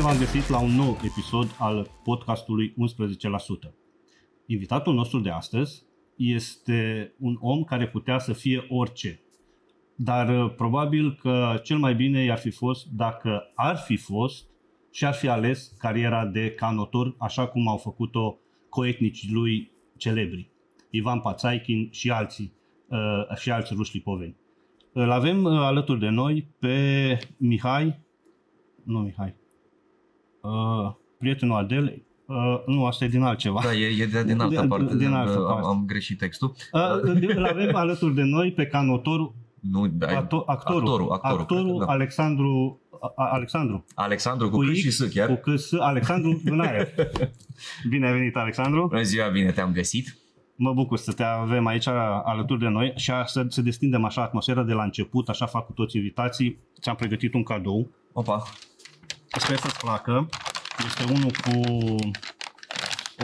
Bine v-am găsit la un nou episod al podcastului 11%. Invitatul nostru de astăzi este un om care putea să fie orice. Dar uh, probabil că cel mai bine i-ar fi fost dacă ar fi fost și ar fi ales cariera de canotor, așa cum au făcut-o coetnicii lui celebri. Ivan Pațaichin și alții, uh, și alți ruși lipoveni. Îl avem uh, alături de noi pe Mihai, nu Mihai, uh, prietenul Adelei, Uh, nu, asta e din altceva. Da, e, e de, din altă Din- parte, din am, altă am, parte. am greșit textul. Uh, îl avem alături de noi pe canotorul, Nu, da, acto, actorul, actorul, actorul, actorul cred că da. Alexandru, a, a- Alexandru, Alexandru cu, Cu C X, și S chiar. cu câs, Alexandru Vânaev. Bine ai venit, Alexandru. Bună ziua, bine te-am găsit. Mă bucur să te avem aici alături de noi și a- să, să destindem așa atmosfera de la început, așa fac cu toți invitații. Ți-am pregătit un cadou. Opa, Sper să-ți placă. Este unul cu,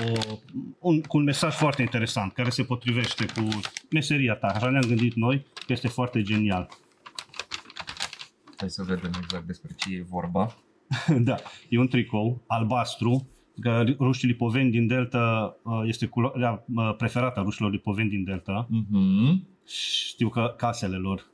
o, un, cu un mesaj foarte interesant, care se potrivește cu meseria ta. Așa ne-am gândit noi, că este foarte genial. hai să vedem exact despre ce e vorba. da, e un tricou albastru, că rușii lipoveni din Delta uh, este culoarea uh, preferată a rușilor lipoveni din Delta. Mhm. Știu că casele lor.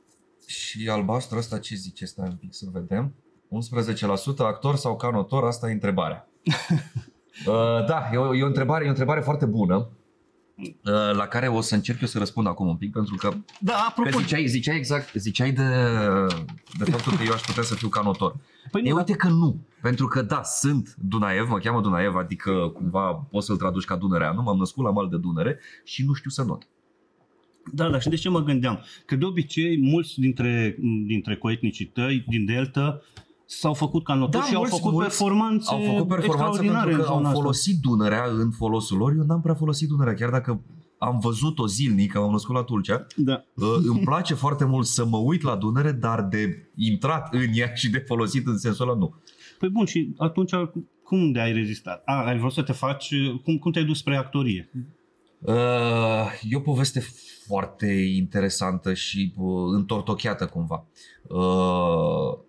Și albastru ăsta ce zice? Stai un pic să vedem. 11% actor sau canotor? Asta e întrebarea. uh, da, e o, e, o întrebare, e o întrebare foarte bună. Uh, la care o să încerc eu să răspund acum un pic, pentru că Da, Că apropo. ziceai, ziceai exact, ziceai de, de faptul că eu aș putea să fiu canotor. Păi E nu, uite că nu, pentru că da, sunt Dunaev, mă cheamă Dunaev, adică cumva poți să-l traduci ca Dunăreanu, m-am născut la mal de Dunăre și nu știu să not. Da, da, și de ce mă gândeam? Că de obicei mulți dintre, dintre coetnicii tăi din Delta s-au făcut ca notori Da, și mulți, au făcut mulți performanțe Au făcut performanță extraordinare pentru în că au zona asta. folosit Dunărea în folosul lor, eu n-am prea folosit Dunărea, chiar dacă am văzut-o zilnic, că m-am născut la Tulcea, Da. Uh, îmi place foarte mult să mă uit la Dunăre, dar de intrat în ea și de folosit în sensul ăla nu. Păi bun, și atunci cum de ai rezistat? A, ai vrut să te faci, cum, cum te-ai dus spre actorie? Uh, e o poveste foarte interesantă și uh, întortocheată cumva. Uh,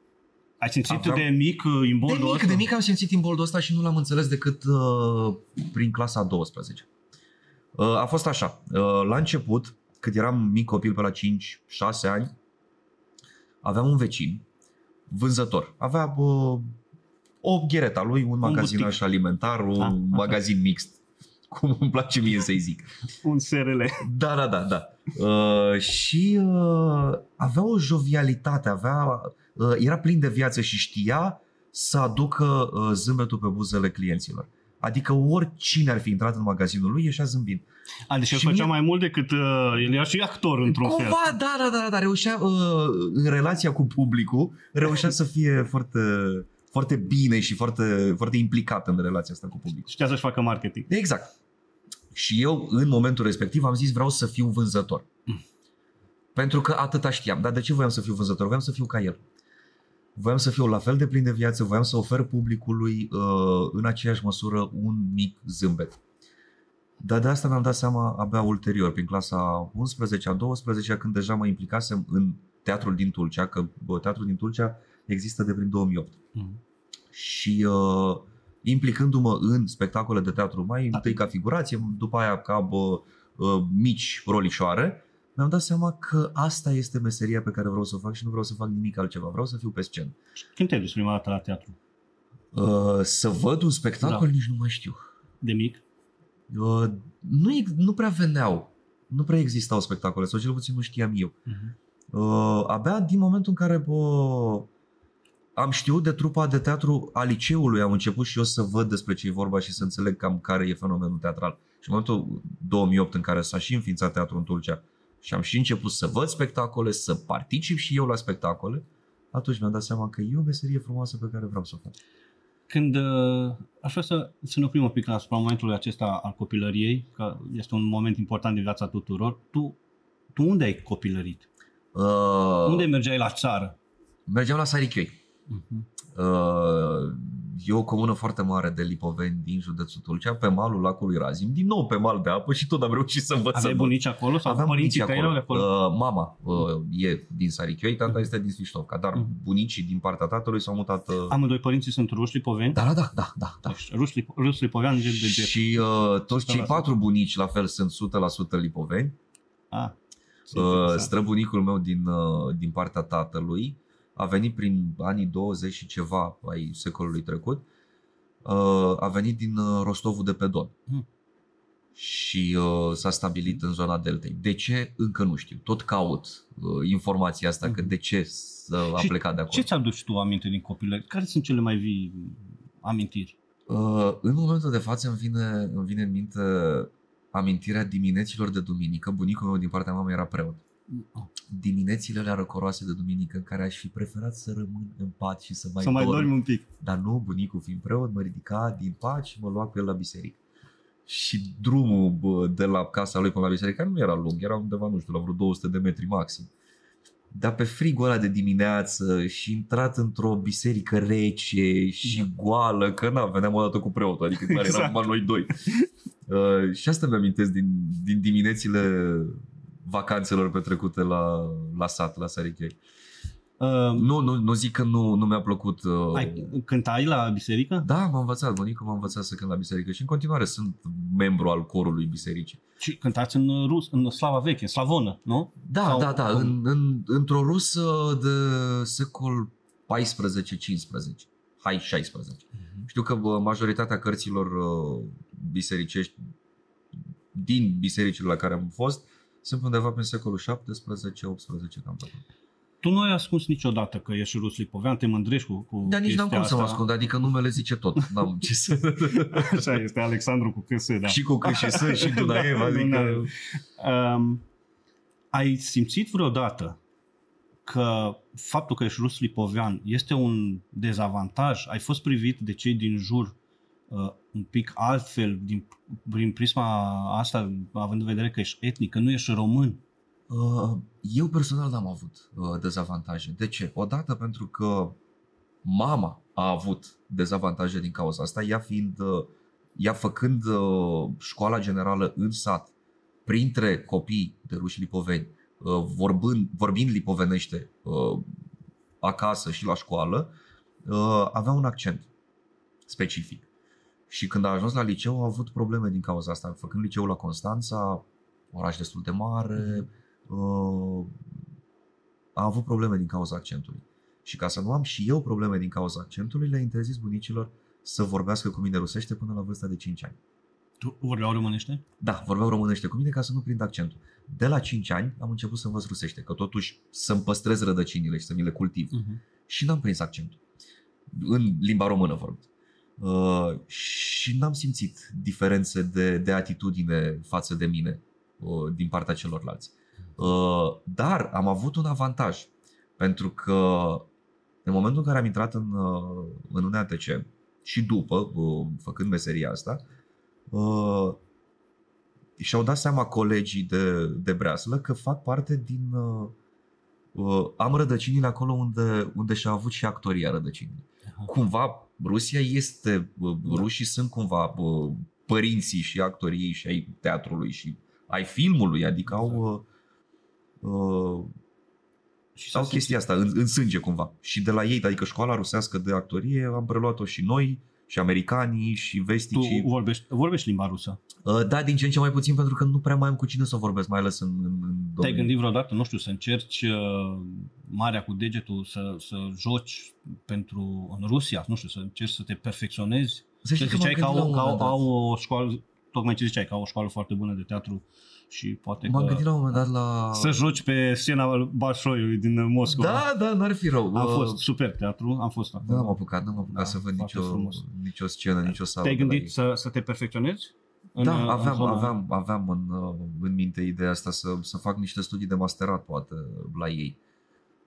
Ai simțit Aveam- de mic uh, de imboldul mic, ăsta? de mic am simțit imboldul ăsta și nu l-am înțeles decât uh, prin clasa a 12. Uh, a fost așa, uh, la început, cât eram mic copil pe la 5-6 ani, aveam un vecin, vânzător. Avea uh, o ghereta lui, un magazinaj butic. alimentar, un Ah, aha. magazin mixt, cum îmi place mie să-i zic. Un SRL. Da, da, da, da. Uh, și uh, avea o jovialitate, avea, uh, era plin de viață și știa să aducă uh, zâmbetul pe buzele clienților. Adică oricine ar fi intrat în magazinul lui ieșea zâmbind. A, deci el Și făcea mie- mai mult decât, uh, el era și actor într-un fel. Cumva, da, da, da, da, reușea uh, în relația cu publicul, reușea să fie foarte, foarte bine și foarte, foarte implicat în relația asta cu publicul. Știa să-și facă marketing. Exact. Și eu, în momentul respectiv, am zis vreau să fiu vânzător. Pentru că atâta știam. Dar de ce voiam să fiu vânzător? Voiam să fiu ca el. Voiam să fiu la fel de plin de viață, voiam să ofer publicului uh, în aceeași măsură un mic zâmbet. Dar de asta mi-am dat seama abia ulterior, prin clasa 11 a 12 când deja mă implicasem în teatrul din Tulcea, că bă, teatrul din Tulcea există de prin 2008 Mhm. și uh, implicându-mă în spectacole de teatru, mai Da. întâi ca figurație, după aia ca bă, uh, mici rolișoare, mi-am dat seama că asta este meseria pe care vreau să o fac și nu vreau să fac nimic altceva. Vreau să fiu pe scenă. Când te-ai dus prima dată la teatru? Uh, să văd un spectacol, Da. nici nu mai știu. De mic? Uh, nu, ex- nu prea veneau. Nu prea existau spectacole, sau cel puțin nu știam eu. Mhm. Uh, abia din momentul în care bă, am știut de trupa de teatru a liceului, am început și eu să văd despre ce e vorba și să înțeleg cam care e fenomenul teatral. Și în momentul 2008 în care s-a și înființat teatrul în Tulcea și am și început să văd spectacole, să particip și eu la spectacole, atunci mi-am dat seama că e o meserie frumoasă pe care vreau să o fac. Când uh, aș vrea să, să ne oprim un pic asupra momentului acesta al copilăriei, că este un moment important din viața tuturor, tu, tu unde ai copilărit? Uh, Unde mergeai la țară? Mergeam la Sarichioi. Uh-huh. Uh, e o comună foarte mare de lipoveni din județul Tulcea, pe malul lacului Razim, din nou pe mal de apă și tot am reușit să învățăm. Aveai bunici acolo sau Aveam părinții bunici tăi acolo. erau de acolo? Uh, mama uh, e din Sarichioi, tata este din Sviștovca, dar Mhm. bunicii din partea tatălui s-au mutat... Uh... Amândoi părinții sunt ruși lipoveni? Da, da, da, da, da. da. Deci, ruși, lip- rus lipovean, gen de jet. Și uh, toți cei 100%. patru bunici la fel sunt 100% lipoveni. Ah, ce Uh, interesant. străbunicul meu din, uh, din partea tatălui a venit prin anii 20 și ceva ai secolului trecut. Uh, a venit din uh, Rostovul de pe Don. Hmm. Și uh, s-a stabilit în zona Deltei. De ce? Încă nu știu. Tot caut uh, informația asta, că Mhm. de ce să a Și plecat de acolo. Ce ți-aduci tu aminte din copilărie? Care sunt cele mai vii amintiri? Uh, în momentul de față îmi vine, îmi vine în minte amintirea dimineților de duminică. Bunicul meu din partea mamei era preot. Diminețile alea răcoroase de duminică în care aș fi preferat să rămân în pat și să mai, Să mai dorm. dormi un pic. Dar nu, bunicul fiind preot, mă ridica din pat și mă lua cu el la biserică. Și drumul bă, de la casa lui până la biserică nu era lung, era undeva, nu știu, la vreo 200 de metri maxim. Dar pe frigul ăla de dimineață și intrat într-o biserică rece și Da. goală, că na, veneam o dată cu preotul, adică clar Exact. eram numai noi doi. Uh, și asta mi-amintesc din, din diminețile vacanțelor petrecute la, la sat, la Sarichei. Uh, Nu, nu, nu zic că nu, nu mi-a plăcut uh, ai, cântai la biserică? da, m-a învățat, bunicul m-a învățat să cânt la biserică și în continuare sunt membru al corului bisericii. Și cântați în rus, în slava veche, în slavonă, nu? Da, Sau- da, da, în, în, într-o rusă de secol 14-15, hai 16. Știu că bă, majoritatea cărților uh, bisericești din bisericile la care am fost sunt undeva prin secolul 17-18, cam pe acolo. Tu nu ai ascuns niciodată că ești rus lipovean, te mândrești cu, cu Dar nici n-am cum chestia să mă asta. ascund, adică numele zice tot. N-am ce să... Așa este, Alexandru cu câs, da. și cu cât și să, și Dunaev, Da, adică... Dunaev. Um, ai simțit vreodată că faptul că ești rus lipovean este un dezavantaj? Ai fost privit de cei din jur uh, un pic altfel din, prin prisma asta, având în vedere că ești etnic, că nu ești român? Uh, Eu personal n-am avut uh, dezavantaje. De ce? Odată pentru că mama a avut dezavantaje din cauza asta, ea fiind, uh, ea făcând uh, școala generală în sat, printre copii de ruși lipoveni, uh, vorbând, vorbind lipovenește uh, acasă și la școală, uh, avea un accent specific. Și când a ajuns la liceu a avut probleme din cauza asta. Făcând liceul la Constanța, oraș destul de mare, uh, a avut probleme din cauza accentului. Și ca să nu am și eu probleme din cauza accentului, le-a interzis bunicilor să vorbească cu mine rusește până la vârsta de 5 ani. Tu vorbeau românește? Da, vorbeau românește cu mine ca să nu prind accentul. De la 5 ani am început să învăț rusește, că totuși să-mi păstrez rădăcinile și să mi le cultiv. Uh-huh. Și n-am prins accentul. În limba română vorbesc. Uh, și n-am simțit diferențe de, de atitudine față de mine uh, din partea celorlalți. Uh, dar am avut un avantaj, pentru că în momentul în care am intrat în, uh, în UNATC și după, uh, făcând meseria asta, uh, și-au dat seama colegii de, de breaslă că fac parte din... Uh, uh, am rădăcinile acolo unde, unde și-a avut și actoria rădăcinile. Aha. Cumva Rusia este, uh, rușii sunt cumva uh, părinții și actorii și ai teatrului și ai filmului, adică au, uh, uh, Și au s-a chestia asta în, în sânge cumva. Și de la ei, adică școala rusească de actorie, am preluat-o și noi, și americanii, și Tu vesticii. vorbești, vorbești limba rusă. Uh, Da, din ce în ce mai puțin, pentru că nu prea mai am cu cine să vorbesc, mai ales în, în, în Te-ai domeniu. gândit vreodată, nu știu, să încerci uh, marea cu degetul, să, să joci pentru în Rusia, nu știu, să încerci să te perfecționezi? Să știi Că că m-am ziceai că, gândit la au, un că au, moment dat. au o școală, tocmai ce ziceai, că au o școală foarte bună de teatru și poate M-am că gândit la un moment dat la... să joci pe scena Balșoiului din Moscova. Da, da, n-ar fi rău. Am Uh, fost super teatru, am fost Nu acolo. am apucat, nu am apucat Da, să văd foarte nicio, frumos. nicio scenă, nicio sală. Te-ai de la gândit ei. să, să te perfecționezi? în, Da, uh, aveam, în zona- aveam, aveam în, uh, în minte ideea asta să, să fac niște studii de masterat, poate, la ei.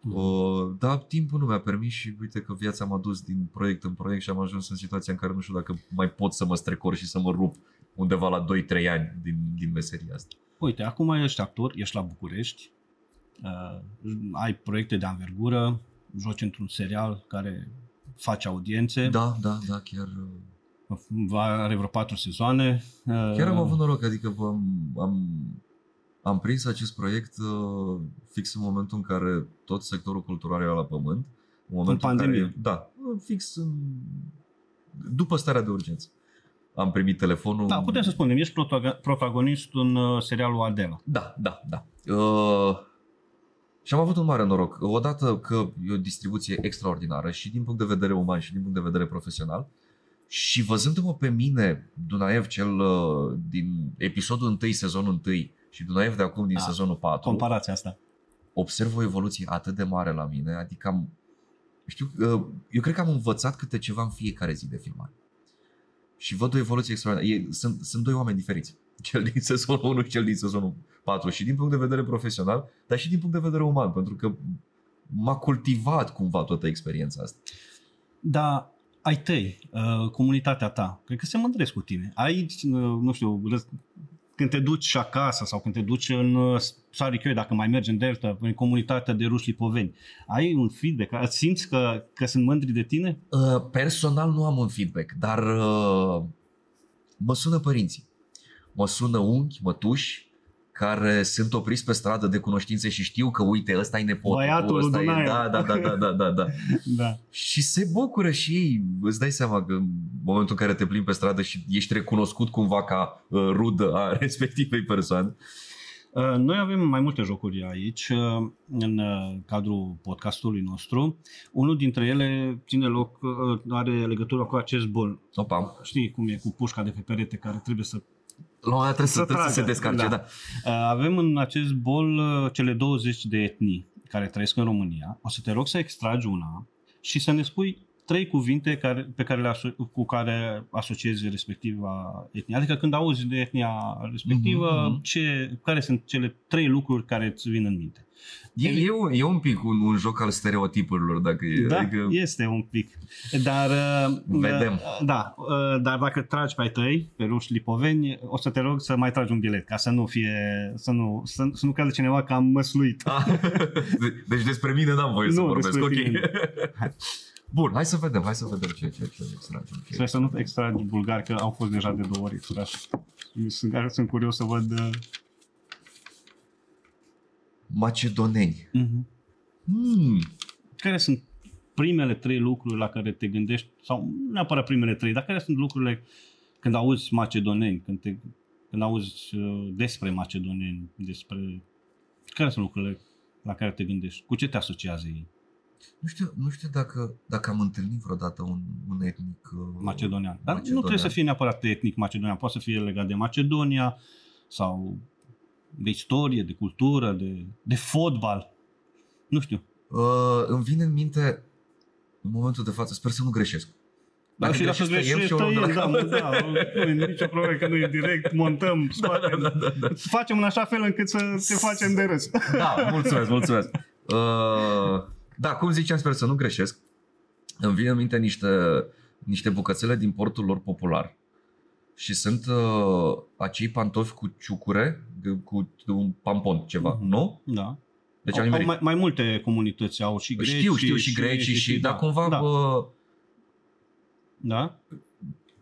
Mhm. Uh, dar timpul nu mi-a permis și uite că viața m-a dus din proiect în proiect și am ajuns în situația în care nu știu dacă mai pot să mă strecor și să mă rup undeva la 2-3 ani din, din meseria asta. Uite, acum ești actor, ești la București, uh, ai proiecte de anvergură, joci într-un serial care face audiențe. Da, da, da, chiar... Va, are vreo patru sezoane. Chiar am avut noroc, adică am, am, am prins acest proiect uh, fix în momentul în care tot sectorul cultural era la pământ. În momentul în pandemie. Care, da, fix în, după starea de urgență. Am primit telefonul. Da, putem să spunem, ești protagonist în uh, serialul Adela. Da, da, da. Uh, și am avut un mare noroc. Odată că e o distribuție extraordinară și din punct de vedere uman și din punct de vedere profesional. Și văzându-mă pe mine, Dunaev cel uh, din episodul 1, sezonul 1 și Dunaev de acum din Da, sezonul 4, Comparația asta. observ o evoluție atât de mare la mine, adică am, știu, uh, eu cred că am învățat câte ceva în fiecare zi de filmare. Și văd o evoluție extraordinară. Ei, sunt, sunt doi oameni diferiți. Cel din sezonul 1 și cel din sezonul 4. Și din punct de vedere profesional, dar și din punct de vedere uman, pentru că m-a cultivat cumva toată experiența asta. Dar ai tăi, uh, comunitatea ta, cred că se mândresc cu tine. Ai, uh, nu știu, răz- când te duci acasă sau când te duci în uh, Sarichioi, dacă mai mergi în Delta, în comunitatea de ruși lipoveni, ai un feedback? Simți că, că sunt mândri de tine? Uh, personal nu am un feedback, dar uh, mă sună părinții. Mă sună unchi, mătuși, care sunt opriți pe stradă de cunoștințe și știu că, uite, ăsta e nepotul. Băiatul lui ăsta e, Dunaev. da, da, da, da, da, da, da. Da. Și se bucură și ei. Îți dai seama că în momentul în care te plimbi pe stradă și ești recunoscut cumva ca uh, rudă a respectivei persoane. Uh, Noi avem mai multe jocuri aici, uh, în uh, cadrul podcastului nostru. Unul dintre ele ține loc, uh, are legătură cu acest bol. Opa, Știi cum e cu pușca de pe perete care trebuie să la un moment dat trebuie să, Să trebuie să se tragă, descarce, da. da. Uh, Avem în acest bol uh, cele 20 de etnii care trăiesc în România. O să te rog să extragi una și să ne spui trei cuvinte care, pe care le aso- cu care asociezi respectiva etnie. Adică când auzi de etnia respectivă, Mhm, mhm. ce, care sunt cele trei lucruri care îți vin în minte? E, e, un, e un pic un, un joc al stereotipurilor, dacă e. Da, adică, este un pic. Dar, uh, Vedem. uh, Da, uh, dar dacă tragi pe ai tăi, pe ruși lipoveni, o să te rog să mai tragi un bilet, ca să nu fie, să nu, să, să nu creadă cineva că am măsluit. Ah, de- deci despre mine n-am voie să Nu, vorbesc, despre ok. tine. Bun, hai să vedem, hai să vedem ce, ce, ce extragem. Ce Trebuie să nu extragi bulgari, că au fost deja de două ori extrași. Sunt, sunt curios să văd... Uh, Macedoneni. uh-huh. Hmm. Care sunt primele trei lucruri la care te gândești, sau nu neapărat primele trei, dar care sunt lucrurile când auzi macedoneni, când, te, când auzi uh, despre macedoneni, despre... Care sunt lucrurile la care te gândești? Cu ce te asociază ei? Nu știu, nu știu dacă, dacă am întâlnit vreodată un, un etnic uh, Macedonian. Dar nu macedonian. trebuie să fie neapărat etnic macedonian, poate să fie legat de Macedonia sau de istorie, de cultură, de, de fotbal. Nu știu. Uh, îmi vine în minte în momentul de față, sper să nu greșesc. Dar și dacă greșesc, greșești, tăiem și o luăm de tăiem, la da, capăt. mă, da, nu e nicio problemă că nu e direct, montăm, da, scoatem. da, da, da. Facem în așa fel încât să te facem de râs. Da, mulțumesc, mulțumesc. Uh, da, cum ziceam, sper să nu greșesc. Îmi vin în minte niște, niște bucățele din portul lor popular. Și sunt uh, acei pantofi cu ciucure, de- cu un pampon, ceva, Mhm. nu? Da. Deci au, am au nimerit. mai, mai multe comunități au și greci. Știu, știu și grecii și, dar cumva, Da. uh, da?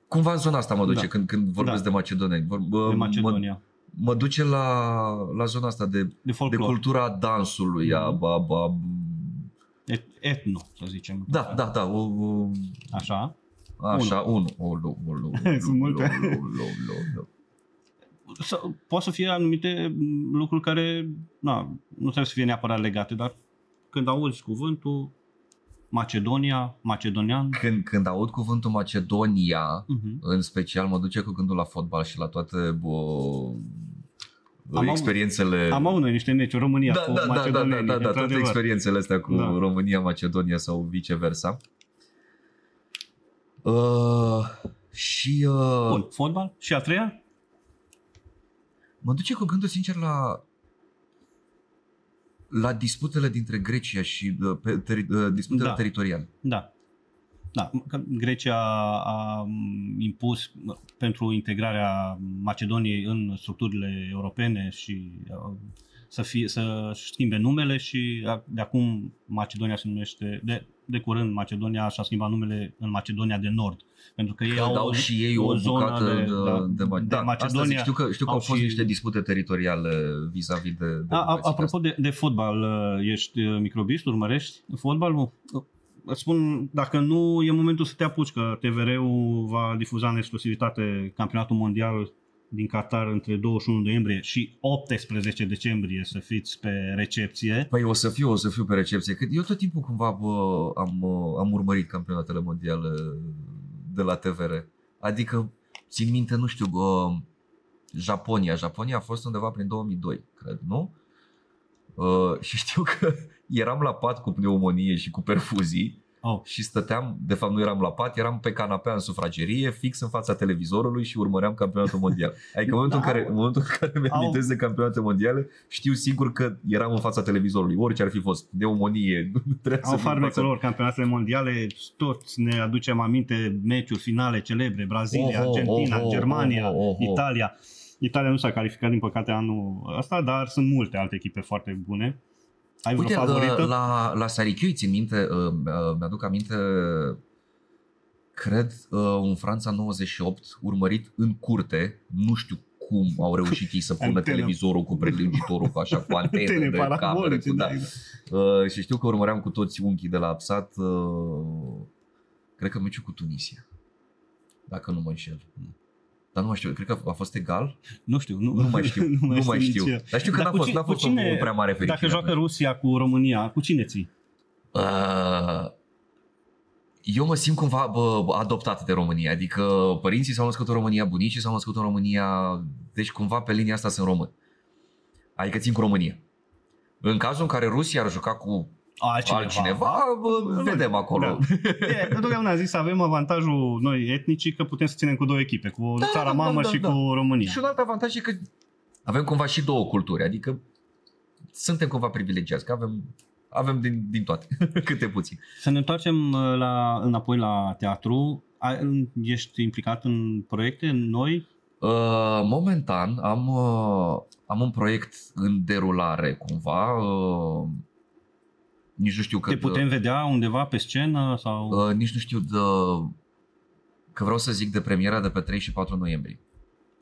cumva în zona asta mă duce Da. când, când vorbesc Da. de macedoneni. Vor, bă, De Mă, Macedonia. mă duce la, la zona asta de, De de folclor. cultura dansului. A, Mhm. ba, ba, Et, etno, să zicem. da, da, da. O, o, Așa. așa, unu. O, lu, o, lu, Sunt multe. Lu, lu, lu, lu, lu. Să, poate să fie anumite m, lucruri care na, nu trebuie să fie neapărat legate, dar când auzi cuvântul Macedonia, macedonian, Când, când aud cuvântul Macedonia, uh-huh. în special mă duce cu gândul la fotbal și la toate bă, avut- experiențele... am avut noi niște meciuri România da, cu da, da, da, da, macedonenii, da, da, toate într-adevăr. experiențele astea cu Da. România, Macedonia sau viceversa. Uh, și uh, Bun, fotbal? Și a treia? mă duce cu gândul sincer la la disputele dintre Grecia și uh, pe, teri, uh, disputele Da. teritoriale. Da. Da, că Grecia a m, impus m, pentru integrarea Macedoniei în structurile europene și uh, să, fie, să schimbe numele și de acum Macedonia se numește, de, de curând Macedonia și-a schimbat numele în Macedonia de Nord. Pentru că ei Că au dau și ei o, bucată de, de, de, de, de da, Macedonia. Asta zic, știu că, știu că au, au fost și- niște dispute teritoriale vis-a-vis de, de A, a, bucățile apropo de, de fotbal, uh, ești uh, microbist, urmărești fotbalul? Îți spun, dacă nu, e momentul să te apuci, că TVR-ul va difuza în exclusivitate campionatul mondial din Qatar între 21 noiembrie și 18 decembrie să fiți pe recepție. Păi o să fiu, o să fiu pe recepție. Că eu tot timpul cumva bă, am, uh, am urmărit campionatele mondiale de la TVR. Adică, țin minte, nu știu, bă, Japonia. Japonia a fost undeva prin 2002, cred, nu? Uh, și știu că eram la pat cu pneumonie și cu perfuzii Oh. și stăteam, de fapt nu eram la pat, eram pe canapea în sufragerie, fix în fața televizorului și urmăream campionatul mondial. Adică în momentul, Da. în, care, în momentul în care mi Au- amintesc de campionate mondiale, știu sigur că eram în fața televizorului, orice ar fi fost, pneumonie, nu trebuia Au să fiu în farmecul fața... lor, campionatele mondiale, toți ne aducem aminte meciuri finale celebre, Brazilia, Oho, Argentina, oho, Germania, oho, oho. Italia. Italia nu s-a calificat din păcate anul ăsta, dar sunt multe alte echipe foarte bune. Ai vreo Uite, favorită? uh, la, la Sarichiui, țin minte, uh, uh, mi-aduc aminte, cred, uh, un Franța 98, urmărit în curte, nu știu cum au reușit ei să pună Antenă. televizorul cu prelungitorul, cu așa, cu antenă Antene de cameră. parabolice, Cu, da. da. Uh, și știu că urmăream cu toți unchii de la Apsat, uh, cred că meciul cu Tunisia, dacă nu mă înșel. Dar nu mai știu, cred că a fost egal. Nu știu, nu, Nu mai știu, nu mai, știu știu. nici eu. Dar știu că Dar n-a cu fost, cine- n-a cu fost cine- o prea mare fericire. Dacă joacă Rusia cu România, cu cine ții? Uh, eu mă simt cumva bă, adoptat de România, adică părinții s-au născut în România, bunicii s-au născut în România, deci cumva pe linia asta sunt român. Adică țin cu România. În cazul în care Rusia ar juca cu Altcineva. altcineva, bă, vedem acolo. Da. E, întotdeauna am zis să avem avantajul noi etnici că putem să ținem cu două echipe, cu Da, țara da, da, mamă da, și da. cu România. Și un alt avantaj e că avem cumva și două culturi, adică suntem cumva privilegiați, că avem, avem din, din toate, câte puțin. Să ne întoarcem uh, la, înapoi la teatru. Ai, ești implicat în proiecte noi? Uh, momentan am, uh, am un proiect în derulare cumva. Uh, nici nu știu că... Te putem vedea undeva pe scenă? sau? Uh, nici nu știu de, că vreau să zic de premiera de pe 3 și 4 noiembrie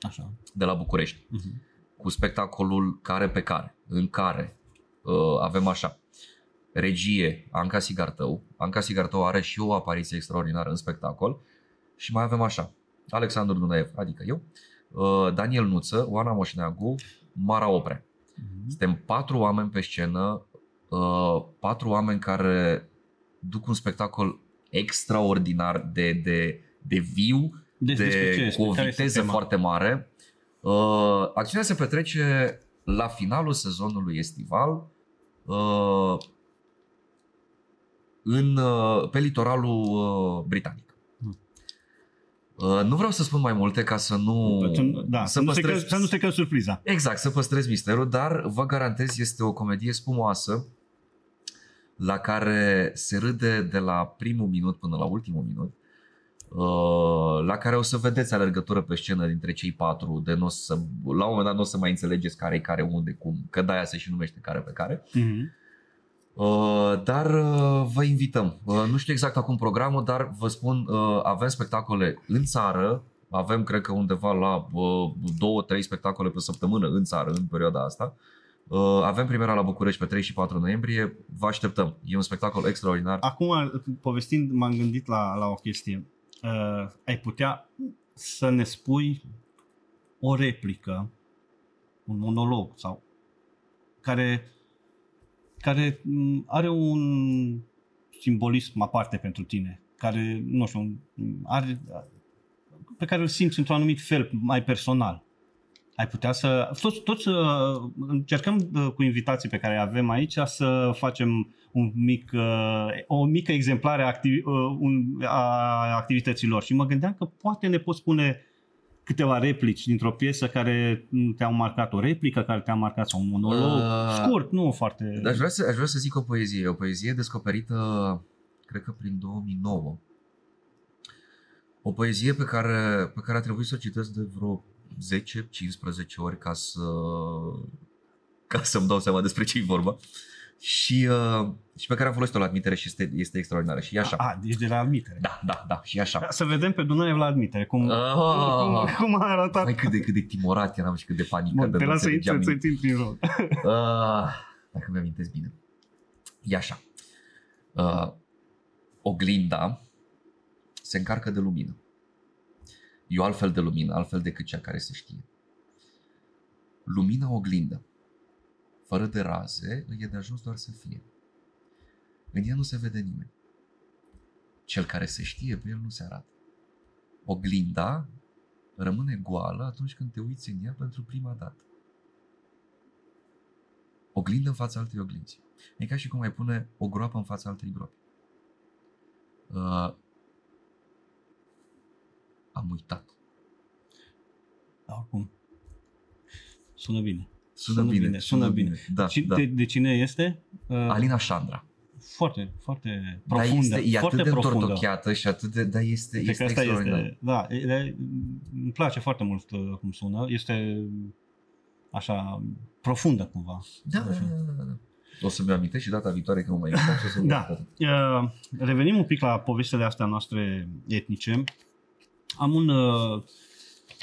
Așa. de la București Uh-huh. cu spectacolul Care pe Care în care uh, avem așa regie Anca Sigartău Anca Sigartău are și o apariție extraordinară în spectacol și mai avem așa Alexandru Dunaev, adică eu uh, Daniel Nuță, Oana Moșneagu Mara Oprea Mhm. Suntem patru oameni pe scenă, uh, patru oameni care duc un spectacol extraordinar de, de, de viu, Deci despre ce de, este? cu o Care este viteză tema? foarte mare. Uh, acțiunea se petrece la finalul sezonului estival uh, în, uh, pe litoralul uh, britanic. Hmm. Uh, nu vreau să spun mai multe ca să nu... Da, să, nu se păstrez- că, să nu se că surpriza. Exact, să păstrez misterul, dar vă garantez este o comedie spumoasă la care se râde de la primul minut până la ultimul minut, uh, la care o să vedeți alergătură pe scenă dintre cei patru, de n-o să, la un moment dat nu o să mai înțelegeți care e care, unde, cum, că de-aia se și numește care pe care. Mhm. Uh, dar uh, vă invităm. Uh, nu știu exact acum programul, dar vă spun, uh, avem spectacole în țară, avem cred că undeva la uh, două, trei spectacole pe săptămână în țară în perioada asta. Uh, avem premiera la București pe 3 și 4 noiembrie, vă așteptăm. E un spectacol extraordinar. Acum, povestind, m-am gândit la, la o chestie. Uh, ai putea să ne spui o replică, un monolog sau care, care m, are un simbolism aparte pentru tine, care, nu știu, are, pe care îl simți într-un anumit fel mai personal. Ai putea să... Toți, toți uh, încercăm uh, cu invitații pe care avem aici să facem un mic, uh, o mică exemplare a, activi, uh, un, a activităților și mă gândeam că poate ne poți spune câteva replici dintr-o piesă care te-au marcat, o replică care te-a marcat sau un monolog, Uh, scurt, nu foarte... Aș vrea, să, aș vrea să zic o poezie. O poezie descoperită, cred că prin 2009. O poezie pe care, pe care a trebuit să o citesc de vreo 10-15 ori ca să, ca să-mi dau seama despre ce e vorba. Și, uh, și pe care am folosit-o la admitere și este, este extraordinară. Și e așa. A, deci de la admitere. Da, da, da, și e așa. Să vedem pe Dunăre la admitere, cum, Ah. cum, cum a arătat. Mai cât de, cât de timorat eram și cât de panicat. Bun, te las să intri, să intri prin rol. Uh, dacă mi amintesc bine. E așa. Uh, oglinda se încarcă de lumină. E o altfel de lumină, altfel decât cea care se știe. Lumina oglindă, fără de raze, îi e de ajuns doar să fie. În ea nu se vede nimeni. Cel care se știe pe el nu se arată. Oglinda rămâne goală atunci când te uiți în ea pentru prima dată. Oglindă în fața altei oglinzi. E ca și cum ai pune o groapă în fața altei gropi. Uh, am uitat. Da, oricum. Sună bine. Sună, Sună bine, bine, sună bine. Da, Ci- da. de, de cine este? Uh, Alina Șandra. Foarte, foarte Dar profundă. este, e foarte atât de profundă. întortocheată și atât de... Dar este, Cred că este asta extraordinar. este, da, e- e- îmi place foarte mult uh, cum sună. Este așa profundă cumva. Da, da, da, da, da. O să-mi amintesc și data viitoare că nu mai este. și o să Da. Uh, revenim un pic la povestele astea noastre etnice. Am un... Uh,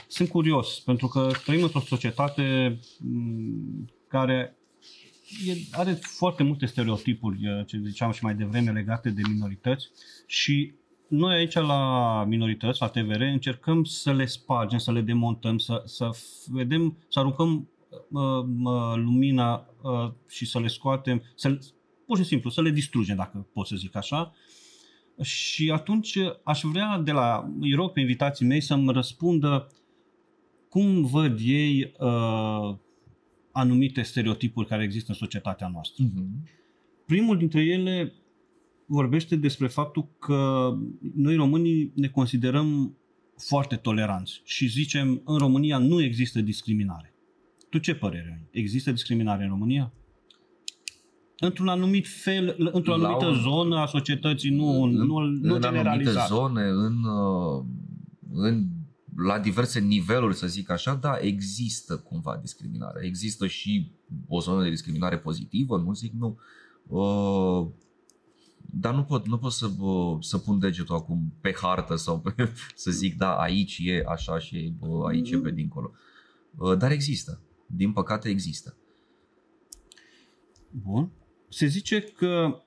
sunt curios, pentru că trăim într-o societate m, care e, are foarte multe stereotipuri, uh, ce ziceam și mai devreme, legate de minorități și noi aici la minorități, la TVR, încercăm să le spargem, să le demontăm, să, să f- vedem, să aruncăm uh, uh, lumina uh, și să le scoatem, să, le- pur și simplu, să le distrugem, dacă pot să zic așa. Și atunci aș vrea de la, îi rog pe invitații mei să-mi răspundă cum văd ei uh, anumite stereotipuri care există în societatea noastră. Mhm. Primul dintre ele vorbește despre faptul că noi românii ne considerăm foarte toleranți și zicem în România nu există discriminare. Tu ce părere ai? Există discriminare în România? Într-un anumit fel, într-o La anumită un- zonă a societății, nu, în, nu, nu în anumite generalizat. zone, în, uh, în, la diverse niveluri, să zic așa, da, există cumva discriminare. Există și o zonă de discriminare pozitivă, nu zic nu. Uh, dar nu pot, nu pot să, uh, să pun degetul acum pe hartă sau pe, să zic, da, aici e așa și uh, aici e pe dincolo. Uh, dar există. Din păcate există. Bun. Se zice că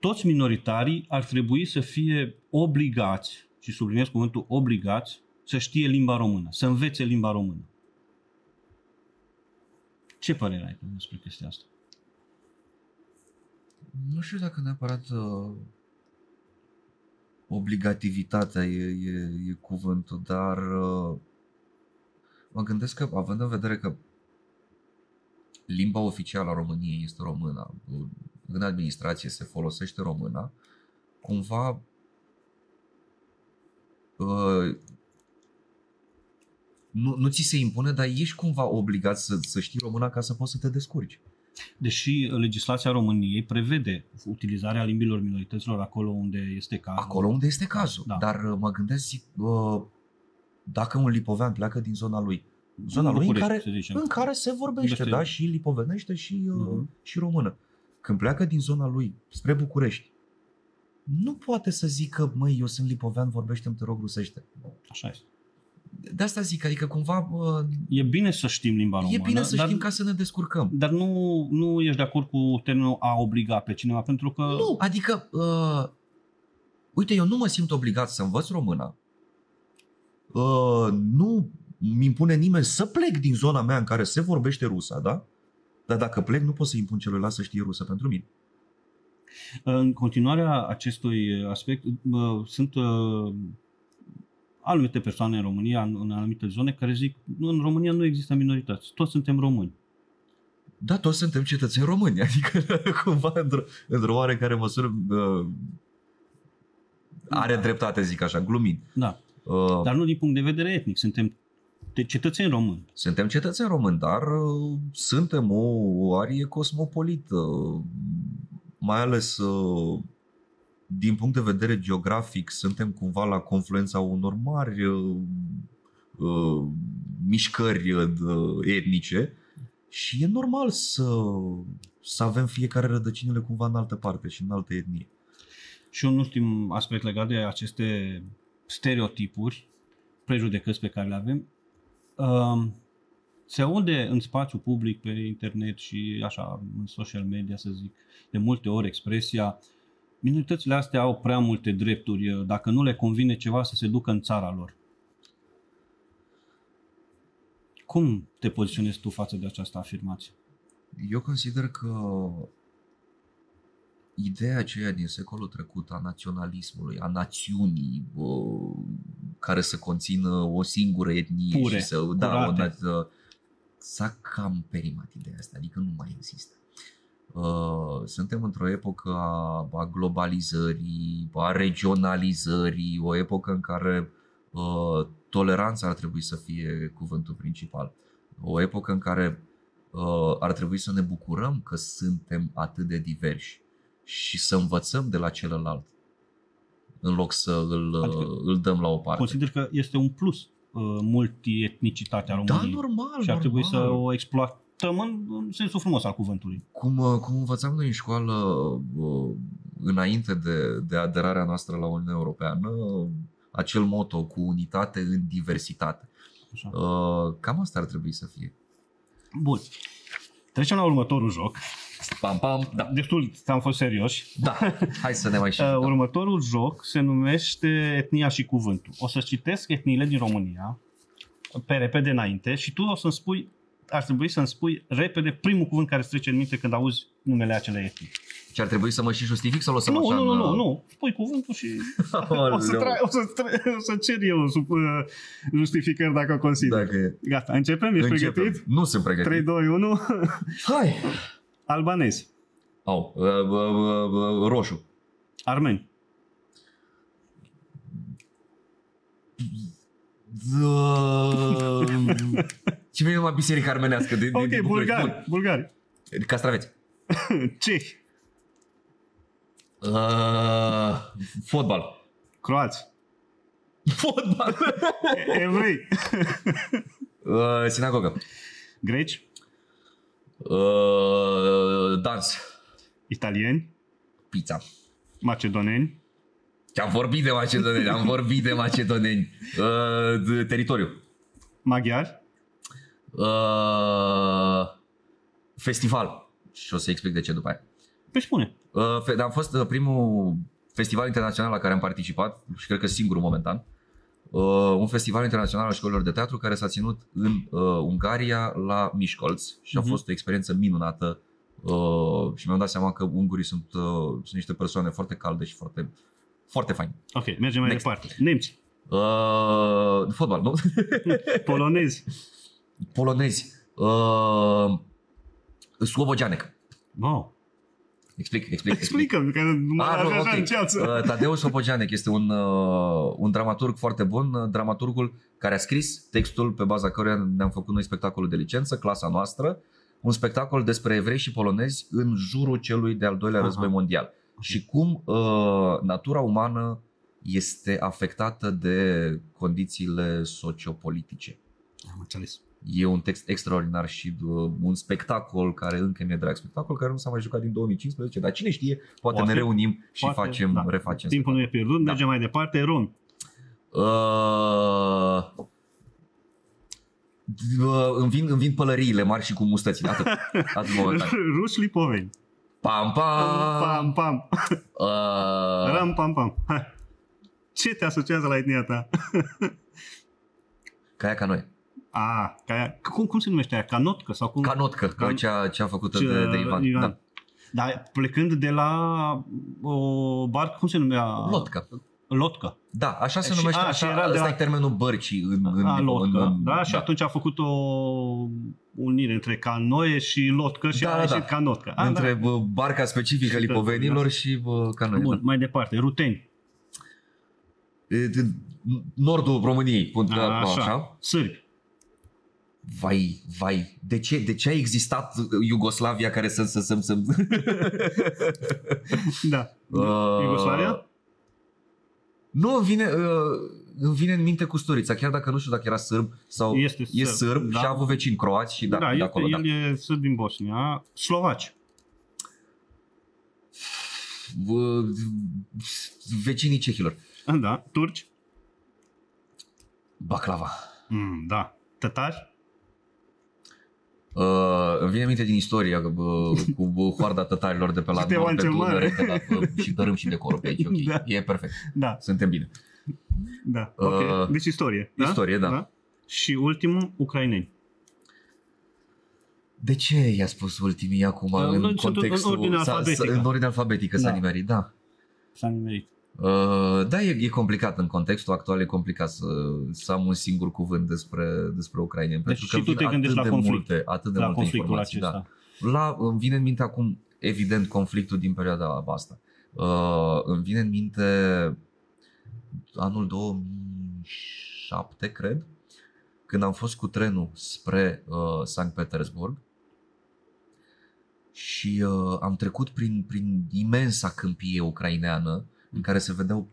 toți minoritarii ar trebui să fie obligați, și subliniez cuvântul obligați, să știe limba română, să învețe limba română. Ce părere ai despre chestia asta? Nu știu dacă neapărat uh, obligativitatea e, e, e cuvântul, dar uh, mă gândesc că, având în vedere că limba oficială a României este româna, uh, în administrație se folosește româna, cumva uh, nu, nu ți se impune, dar ești cumva obligat să, să știi româna ca să poți să te descurci. Deși legislația României prevede utilizarea limbilor minorităților acolo unde este cazul. Acolo unde este cazul. Da. Dar uh, mă gândesc, zic, uh, dacă un lipovean pleacă din zona lui, zona În lui în București, care, să zicem. în care se vorbește, Este- da, și lipovenește și, uh, Mhm. și română. Când pleacă din zona lui spre București, nu poate să zică, măi, eu sunt lipovean, vorbește-mi, te rog, rusește. Așa este. De asta zic, adică cumva uh, E bine să știm limba română, e bine să dar, știm ca să ne descurcăm. dar nu, nu ești de acord cu termenul a obliga pe cineva, pentru că Nu, adică, uh, uite, eu nu mă simt obligat să învăț româna. Uh, nu mi impune nimeni să plec din zona mea în care se vorbește rusa, da? Dar dacă plec, nu pot să impun celuilalt să știe rusă pentru mine. În continuarea acestui aspect, uh, sunt uh, anumite persoane în România, în, în anumite zone, care zic nu, în România nu există minorități, toți suntem români. Da, toți suntem cetățeni români, adică cumva într-o, într-o oarecare măsură uh, are dreptate, zic așa, glumind. Da, Uh, dar nu din punct de vedere etnic, suntem de cetățeni români. Suntem cetățeni români, dar uh, suntem o, o arie cosmopolită, mai ales uh, din punct de vedere geografic, suntem cumva la confluența unor mari uh, uh, mișcări uh, etnice Și e normal să, să avem fiecare rădăcinile cumva în altă parte și în altă etnie. Și un ultim aspect legat de aceste stereotipuri, prejudecăți pe care le avem, um, se aude în spațiu public, pe internet și așa, în social media, să zic, de multe ori expresia minoritățile astea au prea multe drepturi, dacă nu le convine ceva să se ducă în țara lor. Cum te poziționezi tu față de această afirmație? Eu consider că ideea aceea din secolul trecut a naționalismului, a națiunii bă, care să conțină o singură etnie Pure, și să da, o, curate. na- s-a cam perimat ideea asta, adică nu mai există. Uh, Suntem într-o epocă a, a globalizării, a regionalizării, o epocă în care uh, toleranța ar trebui să fie cuvântul principal. O epocă în care uh, ar trebui să ne bucurăm că suntem atât de diversi și să învățăm de la celălalt în loc să îl, Adică- adică, îl dăm la o parte. Consider că este un plus uh, multietnicitatea Da, României normal, și ar trebui normal. să o exploatăm în, în sensul frumos al cuvântului. Cum, uh, cum învățam noi în școală uh, înainte de, de aderarea noastră la Uniunea Europeană, uh, acel moto cu unitate în diversitate. Așa. Uh, Cam asta ar trebui să fie. Bun. Trecem la următorul joc. Pam, pam, da. Destul am fost serioși. Da, hai să ne mai și... Uh, da. următorul joc se numește Etnia și Cuvântul. O să citesc etniile din România pe repede înainte și tu o să-mi spui, ar trebui să-mi spui repede primul cuvânt care îți trece în minte când auzi numele acelei etnii. Și ar trebui să mă și justific sau o să Nu, așa nu, nu, în, nu, uh, nu. Spui cuvântul și Aoleu. o să, tra- o, să tra- o să cer eu sub, uh, justificări dacă o consider. Dacă e. Gata, începem? Ești Începem. pregătit? Nu sunt pregătit. 3, 2, 1. Hai! Albanezi, Au, uh, uh, uh, uh, roșu. armeni, Da. Ce vine numai biserica armenească din, din, ok, din București. bulgari, bulgari, Bun. Castraveți. cehi, Uh, fotbal. croați, Fotbal. evrei, uh, sinagogă. greci, Uh, dans. italieni, Pizza. macedoneni, Am vorbit de macedoneni, am vorbit de macedoneni. Uh, de teritoriu. maghiari, Uh, festival. Și o să explic de ce după aia. Pe spune. Uh, fe- am fost uh, primul festival internațional la care am participat și cred că singurul momentan. Uh, un festival internațional al școlilor de teatru care s-a ținut în uh, Ungaria la Miskolc și a Mhm. fost o experiență minunată uh, și mi-am dat seama că ungurii sunt, uh, sunt niște persoane foarte calde și foarte, foarte faine. Ok, mergem mai Next. departe. Nemți, Uh, fotbal, nu? polonezi, Polonezi. Uh, Slobogeanec. wow. Explic, explic, explic. Explică, că mă Ah, nu, așa ok. în ceață. Uh, Tadeu Sopogeanec este un, uh, un dramaturg foarte bun, uh, dramaturgul care a scris textul pe baza căruia ne-am făcut noi spectacolul de licență, clasa noastră, un spectacol despre evrei și polonezi în jurul celui de-al doilea Aha. război mondial. Și cum uh, natura umană este afectată de condițiile sociopolitice. Am înțeles. E un text extraordinar și uh, un spectacol care încă mi-e drag. Spectacol care nu s-a mai jucat din 2015, dar cine știe, poate, Poate. ne reunim și Poate, facem, da. refacem. Timpul nu e pierdut, Da. mergem mai departe. Romi, Uh, uh, îmi, vin, îmi vin pălăriile mari și cu mustățile. Atât. Atât momentan. ruși, lipoveni. Pam, pam. Pam, pam. Uh, Ram, pam, pam. Hai. Ce te asociază la etnia ta? Caia ca noi. A, ca, cum, cum se numește aia? Canotcă? Sau cum? Canotcă, Can- Can... cea, cea făcută Ce- de, de Ivan. Ivan. Da. Dar plecând de la o barcă, cum se numea? Lotcă. Lotcă. Da, așa se Și- numește, a, și așa, era de ăsta la- e termenul bărcii în, în, a, în, lotcă. în, da, și atunci a făcut o unire între canoe și lotcă și Da, a da, ieșit da. canotcă. A, între da. bă, barca specifică Și lipovenilor că- și bă, canoe. Bun, Da. mai departe. Ruteni. E, de- Nordul României, punct, A, așa. așa. așa. Sârbi. Vai, vai, de ce, de ce a existat Iugoslavia care să... să, să, să... Da. Uh, Iugoslavia? Nu, vine... Uh, îmi vine în minte cu Sturița, chiar dacă nu știu dacă era sârb sau Este e sârb, sârb da. și a avut vecini croați și da, da, de el, acolo, da. el e sârb din Bosnia. Slovaci. V- Vecinii cehilor. Da. Turci. Baclava. Mm, da. Tătari. Uh, îmi vine minte din istoria uh, cu uh, hoarda tătarilor de pe la Suntem nord pe cel mare. Dunăre, că, uh, și dărâm și decorul pe aici, ok. Da. E perfect. Da. Suntem bine. Da. Ok. Uh, deci istorie. istorie, da. Și ultimul, ucraineni. De ce i-a spus ultimii acum Uh, în nu, sunt în contextul... ordine s-a- s-a- alfabetică. În ordine alfabetică s-a Da. nimerit, da. S-a nimerit. Uh, da, e, e complicat în contextul actual, e complicat să, să am un singur cuvânt despre, despre ucraineni. Deci pentru și că tu vin te gândești atât la de conflict. Multe, atât de la multe conflictul informații, acesta. Da. La, îmi vine în minte acum, evident, conflictul din perioada asta. Uh, îmi vine în minte anul 2007, cred, când am fost cu trenul spre uh, Sankt Petersburg și uh, am trecut prin, prin imensa câmpie ucraineană în care se vedeau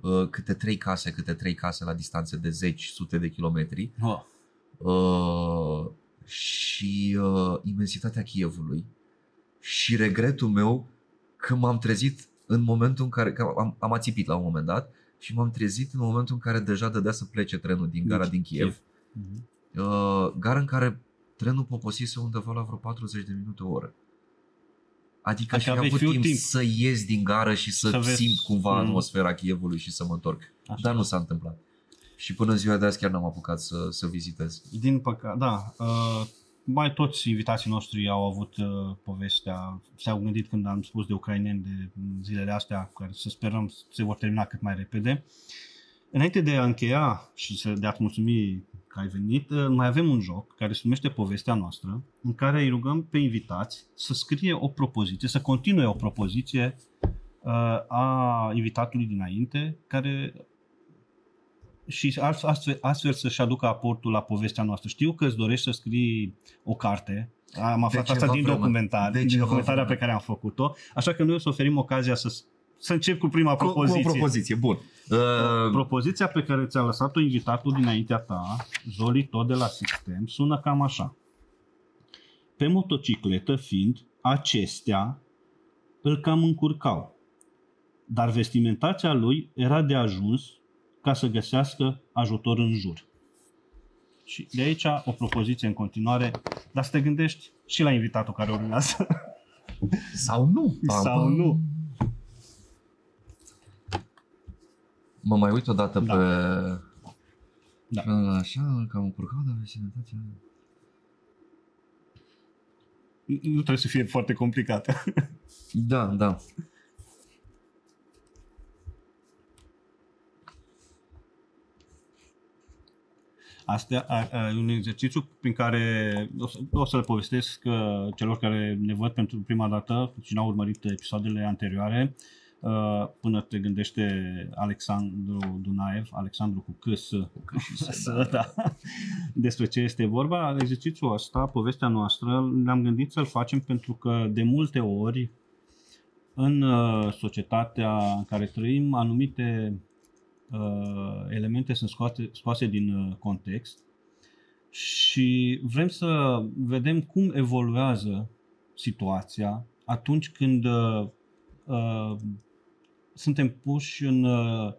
uh, câte trei case, câte trei case la distanțe de zeci, sute de kilometri Oh. uh, și uh, imensitatea Chievului și regretul meu că m-am trezit în momentul în care, că am, am ațipit la un moment dat și m-am trezit în momentul în care deja dădea să plece trenul din gara Deci, din Kiev. Mhm. Uh, gara în care trenul poposise undeva la vreo 40 de minute o oră. Adică aș Adică fi aveai avut fiu timp, timp. să ies din gară și să, Să vezi- simt cumva Mm. atmosfera Chievului și să mă întorc. Așa. Dar nu s-a întâmplat. Și până în ziua de azi chiar n-am apucat să, să vizitez. Din păcate, da. Uh, mai toți invitații noștri au avut uh, povestea, s-au gândit când am spus de ucraineni de zilele astea, care să sperăm se vor termina cât mai repede. Înainte de a încheia și să, de a-ți mulțumi că ai venit, uh, mai avem un joc care se numește Povestea noastră, în care îi rugăm pe invitați să scrie o propoziție, să continue o propoziție uh, a invitatului dinainte, care și astfel, astfel să-și aducă aportul la povestea noastră. Știu că îți dorești să scrii o carte, am aflat asta ceva din vreme. documentar, De din ceva documentarea vreme. pe care am făcut-o, așa că noi o să oferim ocazia să, să încep cu prima propoziție. Cu, cu o propoziție, bun. Uh, Propoziția pe care ți-a lăsat-o invitatul dinaintea ta, Zoli, tot de la sistem, sună cam așa. Pe motocicletă fiind, acestea îl cam încurcau, dar vestimentația lui era de ajuns ca să găsească ajutor în jur. Și de aici o propoziție în continuare, dar să te gândești și la invitatul care urmează. sau nu. Sau Pam, nu. Mă mai uit odată Da. pe... Da. Așa, cam încurcat, dar vecinătatea... Nu trebuie să fie foarte complicată. Da, da. Asta a- a- e un exercițiu prin care o, să, o să le povestesc uh, celor care ne văd pentru prima dată și n-au urmărit episoadele anterioare uh, până te gândește Alexandru Dunaev, Alexandru cu C, S, S, da. despre ce este vorba. Exercițiul ăsta, povestea noastră, ne-am gândit să-l facem pentru că de multe ori în uh, societatea în care trăim, anumite uh, elemente sunt scoate, scoase din uh, context și vrem să vedem cum evoluează situația atunci când uh, uh, suntem puși în, uh,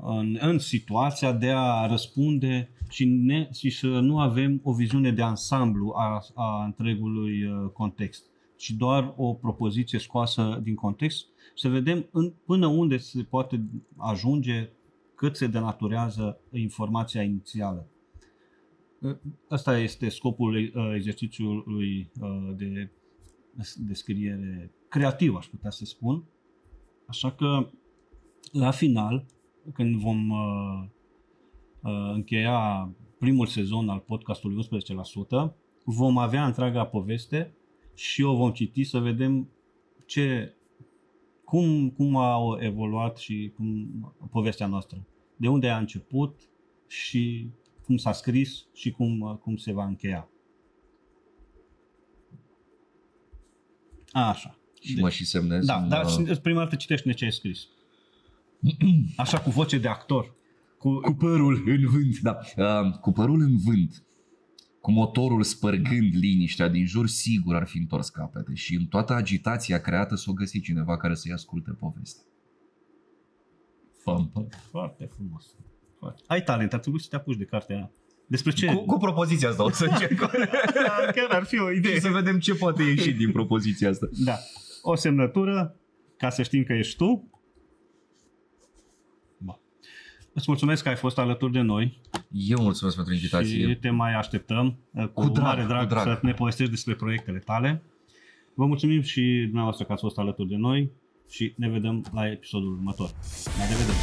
în, în situația de a răspunde și, ne, și să nu avem o viziune de ansamblu a, a întregului uh, context, ci doar o propoziție scoasă din context, să vedem în, până unde se poate ajunge, cât se denaturează informația inițială. Asta este scopul uh, exercițiului uh, de descriere creativă, aș putea să spun. Așa că, la final, când vom uh, uh, încheia primul sezon al podcastului 11%, vom avea întreaga poveste și o vom citi să vedem ce, cum, cum a evoluat și cum povestea noastră. De unde a început și cum s-a scris și cum, cum se va încheia. A, așa. Și mă și semnez. Da, în, dar uh, și prima dată citește ce ai scris. Așa cu voce de actor. Cu, Cu părul în vânt, da. Uh, cu părul în vânt, cu motorul spărgând liniștea din jur, sigur ar fi întors capete și în toată agitația creată s-o găsi cineva care să-i asculte povestea. Făm, făm. Foarte frumos. Foarte. Ai talent, ar trebui să te apuci de cartea aia. Despre ce? Cu, cu propoziția asta o să încerc. Da, Chiar ar fi o idee. și să vedem ce poate ieși din propoziția asta. Da. O semnătură, ca să știm că ești tu. Ba. Îți mulțumesc că ai fost alături de noi Eu mulțumesc pentru invitație. și te mai așteptăm uh, cu, Cu drag, mare drag, cu drag. să ne povestești despre proiectele tale. Vă mulțumim și dumneavoastră că ați fost alături de noi și ne vedem la episodul următor. La revedere!